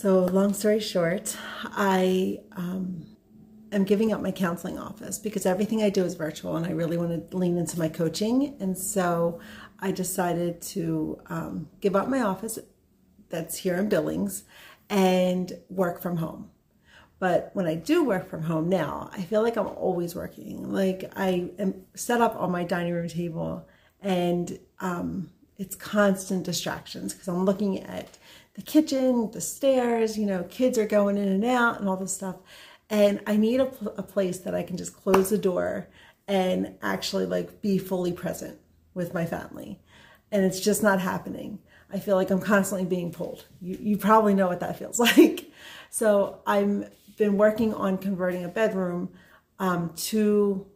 So, long story short, I um, am giving up my counseling office because everything I do is virtual and I really want to lean into my coaching. And so I decided to um, give up my office that's here in Billings and work from home. But when I do work from home now, I feel like I'm always working. Like I am set up on my dining room table and um, it's constant distractions because I'm looking at the kitchen, the stairs, you know, kids are going in and out and all this stuff. And I need a, a place that I can just close the door and actually like be fully present with my family. And it's just not happening. I feel like I'm constantly being pulled. You, you probably know what that feels like. So I've been working on converting a bedroom um, to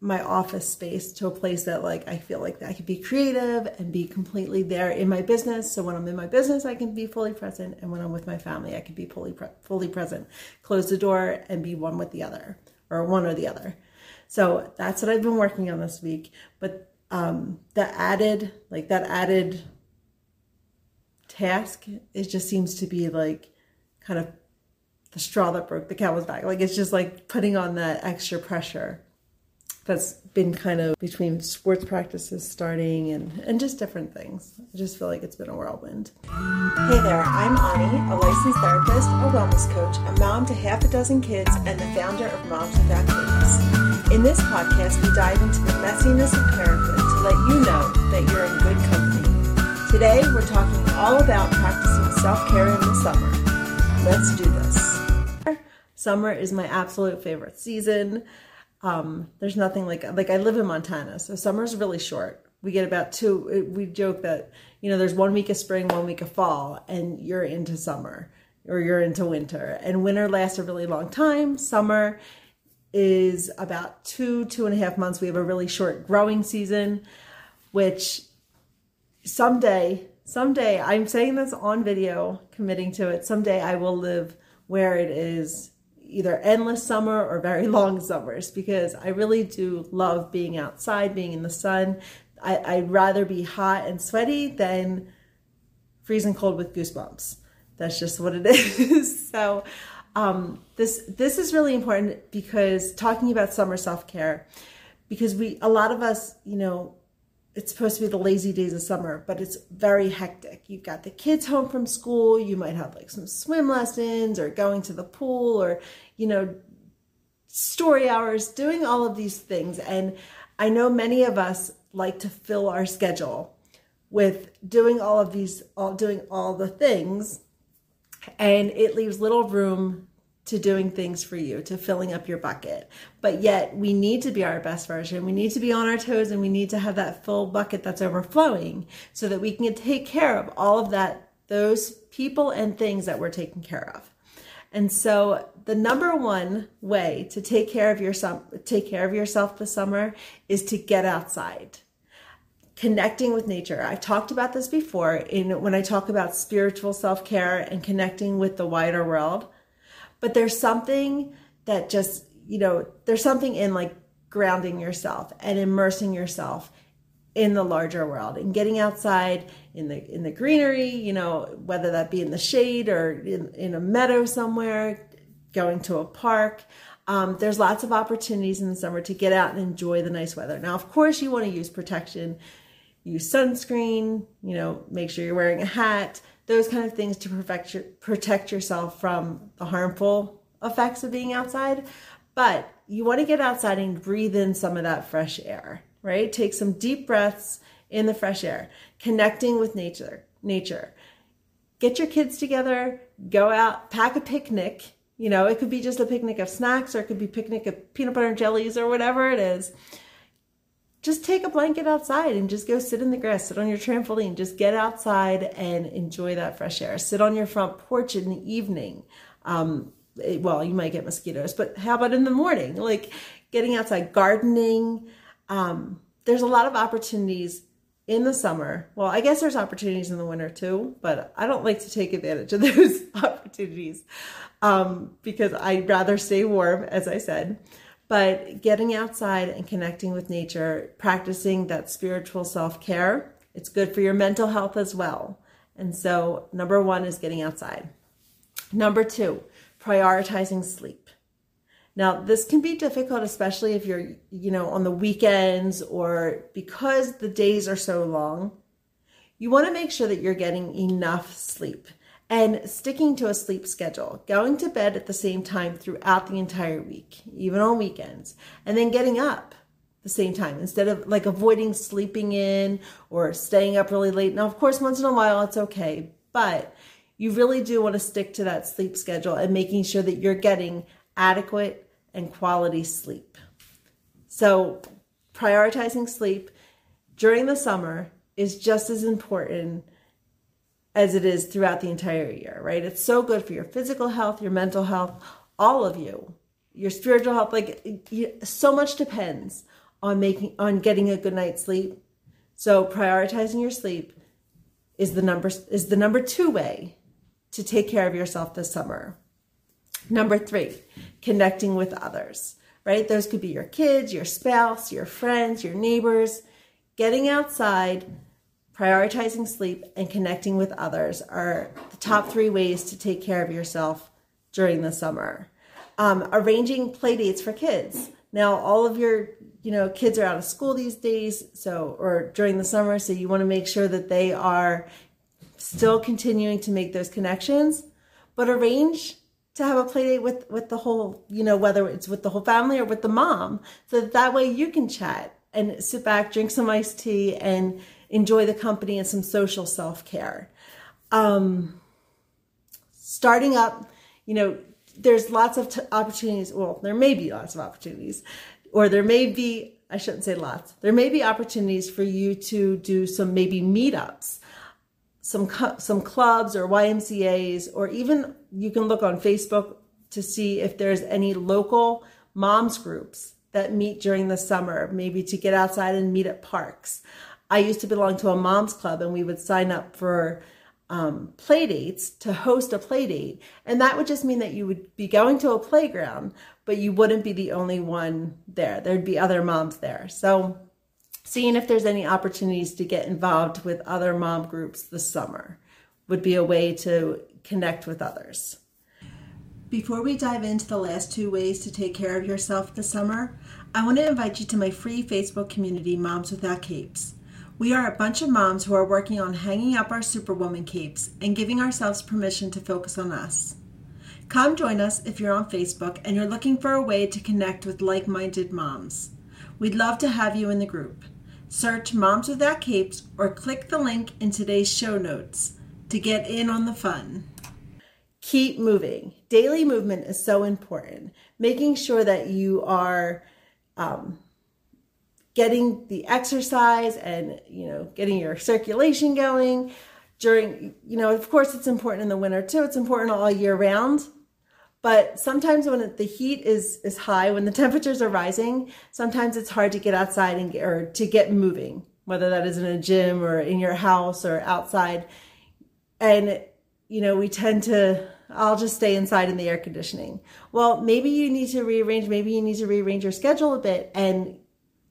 my office space to a place that like I feel like I could be creative and be completely there in my business. So when I'm in my business, I can be fully present, and when I'm with my family, I can be fully pre- fully present. Close the door and be one with the other, or one or the other. So that's what I've been working on this week. But um, the added like that added task, it just seems to be like kind of the straw that broke the camel's back. Like it's just like putting on that extra pressure that's been kind of between sports practices starting and, and just different things. I just feel like it's been a whirlwind. Hey there, I'm Ani, a licensed therapist, a wellness coach, a mom to half a dozen kids, and the founder of Moms Without Kids. In this podcast, we dive into the messiness of parenthood to let you know that you're in good company. Today, we're talking all about practicing self care in the summer. Let's do this. Summer is my absolute favorite season. Um, there's nothing like like I live in Montana, so summer's really short. We get about two. We joke that you know there's one week of spring, one week of fall, and you're into summer or you're into winter. And winter lasts a really long time. Summer is about two two and a half months. We have a really short growing season, which someday someday I'm saying this on video, committing to it. Someday I will live where it is either endless summer or very long summers because I really do love being outside, being in the sun. I, would rather be hot and sweaty than freezing cold with goosebumps. That's just what it is. so um, this this is really important because talking about summer self care, because we a lot of us, you know, it's supposed to be the lazy days of summer, but it's very hectic. You've got the kids home from school, you might have like some swim lessons or going to the pool or, you know, story hours, doing all of these things. And I know many of us like to fill our schedule with doing all of these, all doing all the things, and it leaves little room to doing things for you, to filling up your bucket. But yet, we need to be our best version. We need to be on our toes and we need to have that full bucket that's overflowing so that we can take care of all of that, those people and things that we're taking care of. And so, the number one way to take care of yourself, take care of yourself this summer is to get outside connecting with nature. I've talked about this before in when I talk about spiritual self-care and connecting with the wider world but there's something that just you know there's something in like grounding yourself and immersing yourself in the larger world and getting outside in the in the greenery you know whether that be in the shade or in, in a meadow somewhere going to a park. Um, there's lots of opportunities in the summer to get out and enjoy the nice weather. Now of course you want to use protection use sunscreen you know make sure you're wearing a hat those kind of things to protect, your, protect yourself from the harmful effects of being outside. But you want to get outside and breathe in some of that fresh air, right? Take some deep breaths in the fresh air, connecting with nature. Nature. Get your kids together, go out, pack a picnic. You know, it could be just a picnic of snacks or it could be picnic of peanut butter and jellies or whatever it is just take a blanket outside and just go sit in the grass, sit on your trampoline, just get outside and enjoy that fresh air. Sit on your front porch in the evening. Um, it, well, you might get mosquitoes, but how about in the morning? Like getting outside, gardening. Um, there's a lot of opportunities in the summer. Well, I guess there's opportunities in the winter too, but I don't like to take advantage of those opportunities um, because I'd rather stay warm, as I said. But getting outside and connecting with nature, practicing that spiritual self care, it's good for your mental health as well. And so, number one is getting outside. Number two, prioritizing sleep. Now, this can be difficult, especially if you're, you know, on the weekends or because the days are so long. You want to make sure that you're getting enough sleep and sticking to a sleep schedule, going to bed at the same time throughout the entire week, even on weekends, and then getting up the same time instead of like avoiding sleeping in or staying up really late. Now, of course, once in a while it's okay, but you really do want to stick to that sleep schedule and making sure that you're getting adequate and quality sleep. So, prioritizing sleep during the summer is just as important as it is throughout the entire year, right? It's so good for your physical health, your mental health, all of you, your spiritual health. Like, so much depends on making on getting a good night's sleep. So, prioritizing your sleep is the number is the number two way to take care of yourself this summer. Number three, connecting with others, right? Those could be your kids, your spouse, your friends, your neighbors. Getting outside, prioritizing sleep, and connecting with others are the top three ways to take care of yourself during the summer. Um, arranging play dates for kids. Now, all of your you know kids are out of school these days, so or during the summer, so you want to make sure that they are still continuing to make those connections, but arrange to have a play date with with the whole, you know, whether it's with the whole family or with the mom, so that, that way you can chat and sit back, drink some iced tea, and enjoy the company and some social self care. Um, starting up, you know, there's lots of t- opportunities. Well, there may be lots of opportunities, or there may be. I shouldn't say lots. There may be opportunities for you to do some maybe meetups some some clubs or YMCA's or even you can look on Facebook to see if there's any local moms groups that meet during the summer, maybe to get outside and meet at parks. I used to belong to a moms club and we would sign up for um, play dates to host a play date. And that would just mean that you would be going to a playground, but you wouldn't be the only one there. There'd be other moms there. So seeing if there's any opportunities to get involved with other mom groups this summer would be a way to connect with others. Before we dive into the last two ways to take care of yourself this summer, I want to invite you to my free Facebook community, Moms Without Capes. We are a bunch of moms who are working on hanging up our Superwoman capes and giving ourselves permission to focus on us. Come join us if you're on Facebook and you're looking for a way to connect with like minded moms. We'd love to have you in the group. Search Moms Without Capes or click the link in today's show notes to get in on the fun. Keep moving. Daily movement is so important. Making sure that you are um, getting the exercise and you know getting your circulation going during you know of course it's important in the winter too it's important all year round but sometimes when the heat is is high, when the temperatures are rising, sometimes it's hard to get outside and get, or to get moving, whether that is in a gym or in your house or outside. And you know, we tend to I'll just stay inside in the air conditioning. Well, maybe you need to rearrange, maybe you need to rearrange your schedule a bit and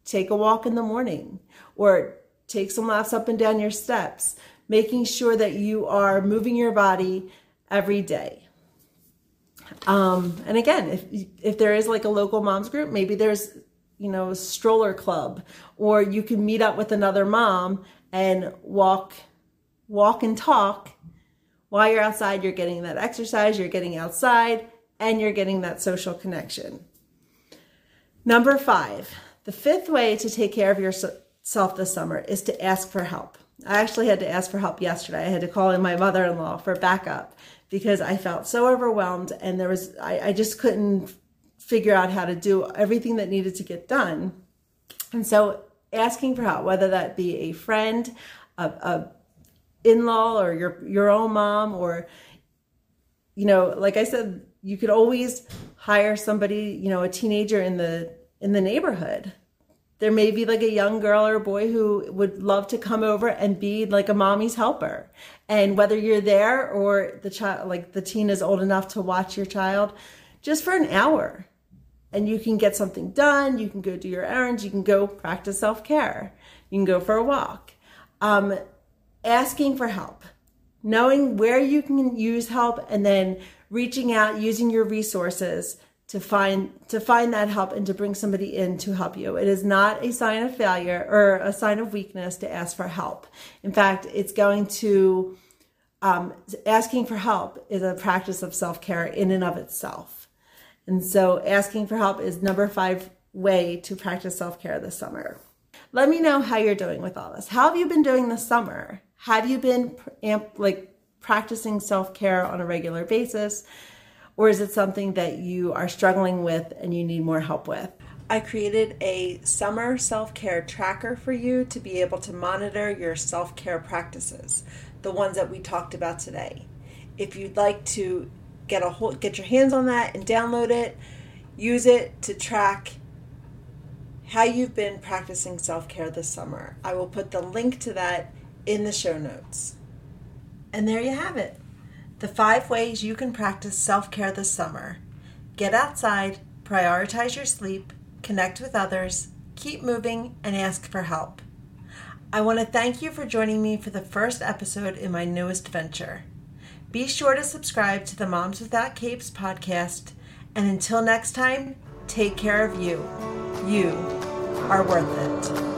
take a walk in the morning or take some laps up and down your steps, making sure that you are moving your body every day. Um, and again, if if there is like a local moms group, maybe there's you know a stroller club, or you can meet up with another mom and walk walk and talk while you're outside. You're getting that exercise, you're getting outside, and you're getting that social connection. Number five, the fifth way to take care of yourself this summer is to ask for help. I actually had to ask for help yesterday. I had to call in my mother in law for backup because I felt so overwhelmed and there was, I, I just couldn't figure out how to do everything that needed to get done. And so asking for help, whether that be a friend, a, a in-law or your, your own mom or, you know, like I said, you could always hire somebody, you know, a teenager in the, in the neighborhood there may be like a young girl or a boy who would love to come over and be like a mommy's helper. And whether you're there or the child, like the teen is old enough to watch your child, just for an hour. And you can get something done. You can go do your errands. You can go practice self care. You can go for a walk. Um, asking for help. knowing where you can use help and then reaching out using your resources to find to find that help and to bring somebody in to help you. It is not a sign of failure or a sign of weakness to ask for help. In fact, it's going to um, asking for help is a practice of self care in and of itself. And so, asking for help is number five way to practice self care this summer. Let me know how you're doing with all this. How have you been doing this summer? Have you been like practicing self care on a regular basis? Or is it something that you are struggling with and you need more help with? I created a summer self care tracker for you to be able to monitor your self care practices, the ones that we talked about today. If you'd like to get a hold, get your hands on that and download it, use it to track how you've been practicing self care this summer. I will put the link to that in the show notes. And there you have it the five ways you can practice self care this summer get outside, prioritize your sleep, connect with others, keep moving, and ask for help. I want to thank you for joining me for the first episode in my newest venture. Be sure to subscribe to the Moms Without Capes podcast, and until next time, take care of you. You are worth it.